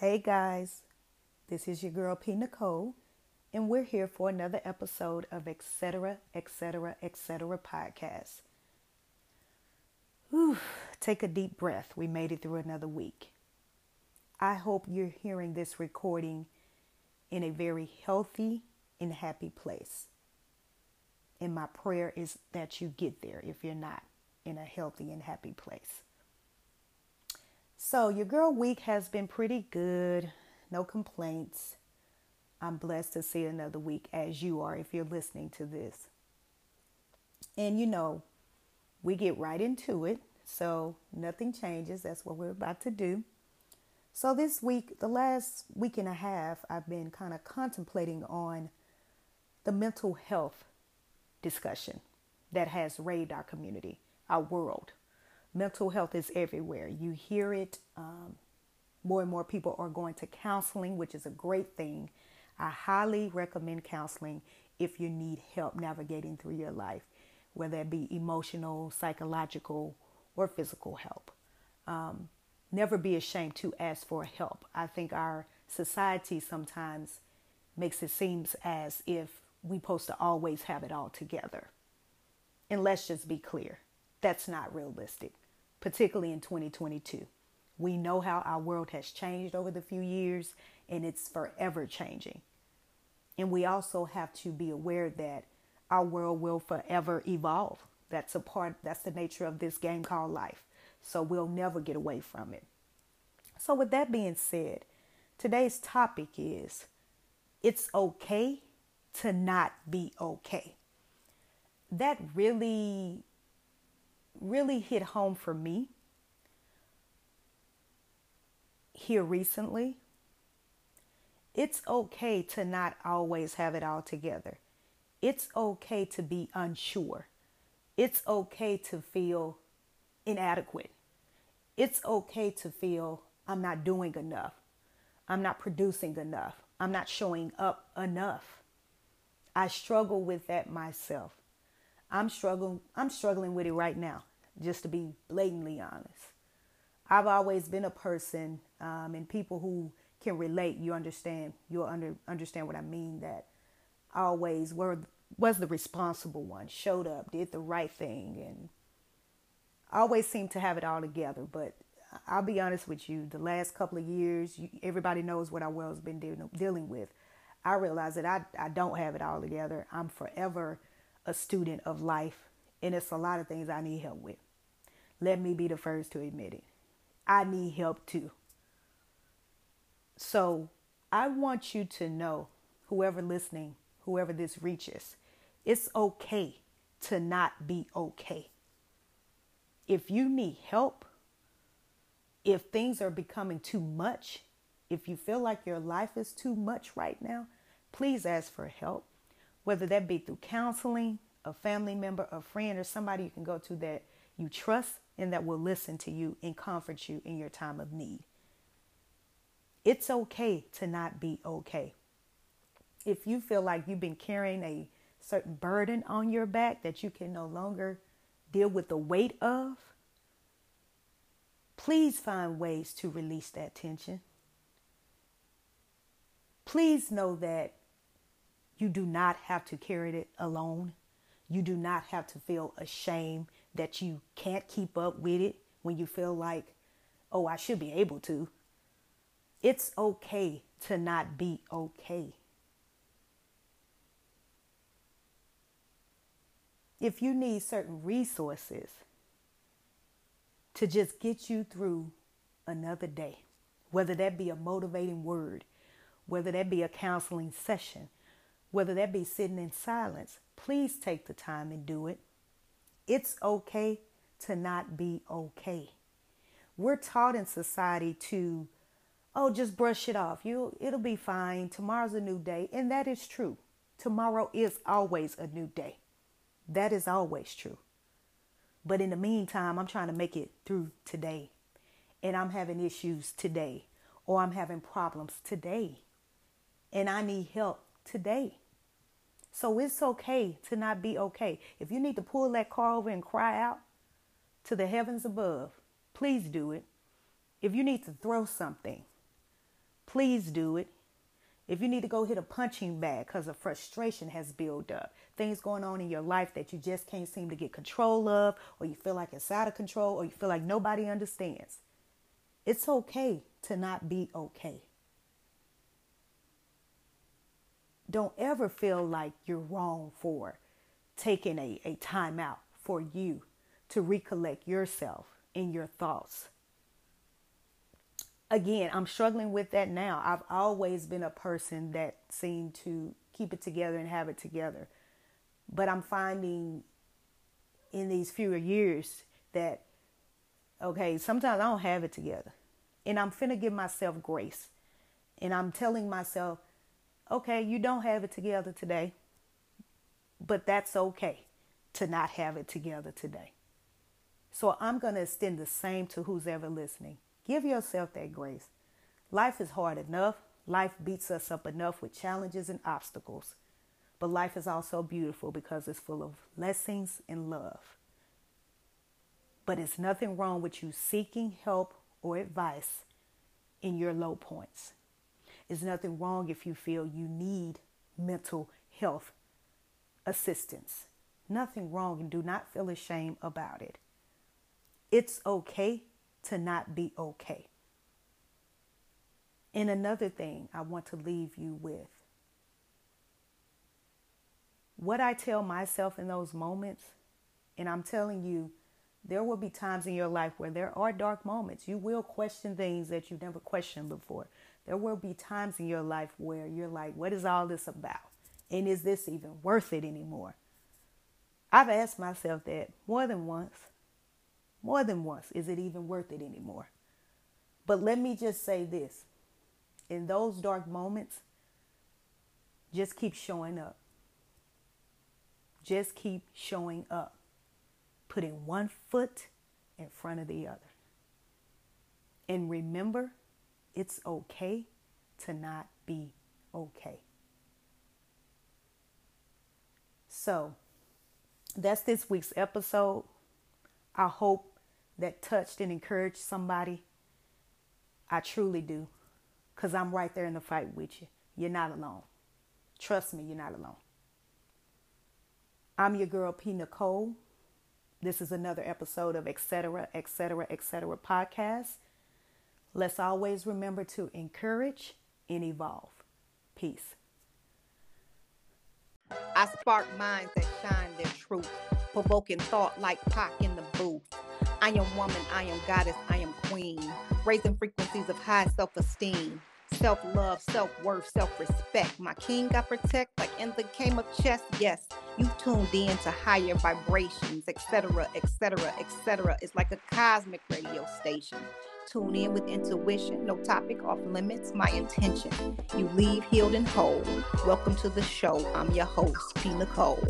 Hey guys, this is your girl P. Nicole, and we're here for another episode of Etc. Etc. Etc. podcast. Whew, take a deep breath. We made it through another week. I hope you're hearing this recording in a very healthy and happy place. And my prayer is that you get there if you're not in a healthy and happy place. So, your girl week has been pretty good. No complaints. I'm blessed to see another week as you are if you're listening to this. And you know, we get right into it. So, nothing changes. That's what we're about to do. So, this week, the last week and a half, I've been kind of contemplating on the mental health discussion that has raved our community, our world mental health is everywhere. You hear it. Um, more and more people are going to counseling, which is a great thing. I highly recommend counseling if you need help navigating through your life, whether it be emotional, psychological, or physical help. Um, never be ashamed to ask for help. I think our society sometimes makes it seem as if we're supposed to always have it all together. And let's just be clear, that's not realistic particularly in 2022. We know how our world has changed over the few years and it's forever changing. And we also have to be aware that our world will forever evolve. That's a part that's the nature of this game called life. So we'll never get away from it. So with that being said, today's topic is it's okay to not be okay. That really really hit home for me here recently. It's okay to not always have it all together. It's okay to be unsure. It's okay to feel inadequate. It's okay to feel I'm not doing enough. I'm not producing enough. I'm not showing up enough. I struggle with that myself. I'm struggling I'm struggling with it right now just to be blatantly honest. I've always been a person, um, and people who can relate, you understand, you'll under, understand what I mean. That I always were was the responsible one, showed up, did the right thing, and always seemed to have it all together. But I'll be honest with you, the last couple of years, you, everybody knows what I was been dealing, dealing with. I realize that I, I don't have it all together. I'm forever a student of life, and it's a lot of things I need help with. Let me be the first to admit it. I need help too. So I want you to know, whoever listening, whoever this reaches, it's okay to not be okay. If you need help, if things are becoming too much, if you feel like your life is too much right now, please ask for help. Whether that be through counseling, a family member, a friend, or somebody you can go to that you trust and that will listen to you and comfort you in your time of need. It's okay to not be okay. If you feel like you've been carrying a certain burden on your back that you can no longer deal with the weight of, please find ways to release that tension. Please know that you do not have to carry it alone. You do not have to feel ashamed that you can't keep up with it when you feel like, oh, I should be able to. It's okay to not be okay. If you need certain resources to just get you through another day, whether that be a motivating word, whether that be a counseling session, whether that be sitting in silence, please take the time and do it. It's okay to not be okay. We're taught in society to, oh, just brush it off. You it'll be fine. Tomorrow's a new day. And that is true. Tomorrow is always a new day. That is always true. But in the meantime, I'm trying to make it through today. And I'm having issues today. Or I'm having problems today. And I need help today. So it's okay to not be okay. If you need to pull that car over and cry out to the heavens above, please do it. If you need to throw something, please do it. If you need to go hit a punching bag because a frustration has built up, things going on in your life that you just can't seem to get control of, or you feel like it's out of control, or you feel like nobody understands, it's okay to not be okay. Don't ever feel like you're wrong for taking a, a time out for you to recollect yourself in your thoughts again, I'm struggling with that now. I've always been a person that seemed to keep it together and have it together. But I'm finding in these fewer years that, okay, sometimes I don't have it together. And I'm finna give myself grace. And I'm telling myself, okay, you don't have it together today, but that's okay to not have it together today. So I'm going to extend the same to who's ever listening. Give yourself that grace. Life is hard enough. Life beats us up enough with challenges and obstacles. But life is also beautiful because it's full of blessings and love. But it's nothing wrong with you seeking help or advice in your low points. It's nothing wrong if you feel you need mental health assistance. Nothing wrong and do not feel ashamed about it. It's okay to not be okay. And another thing I want to leave you with what I tell myself in those moments, and I'm telling you, there will be times in your life where there are dark moments. You will question things that you never questioned before. There will be times in your life where you're like, what is all this about? And is this even worth it anymore? I've asked myself that more than once more than once. Is it even worth it anymore? But let me just say this in those dark moments, just keep showing up. Just keep showing up, putting one foot in front of the other. And remember, it's okay to not be okay. So, that's this week's episode. I hope that touched and encouraged somebody. I truly do. Because I'm right there in the fight with you. You're not alone. Trust me, you're not alone. I'm your girl, P. Nicole. This is another episode of Etc. Etc. Etc. podcast. Let's always remember to encourage and evolve. Peace. I spark minds that shine their truth provoking thought like Pac in the booth. I am woman, I am goddess, I am queen, raising frequencies of high self esteem, self love, self worth, self respect. My king I protect like in the game of chess. Yes, you tuned in to higher vibrations, etc., etc., etc. It's like a cosmic radio station. Tune in with intuition, no topic off limits, my intention. You leave healed and whole. Welcome to the show. I'm your host, P. Nicole.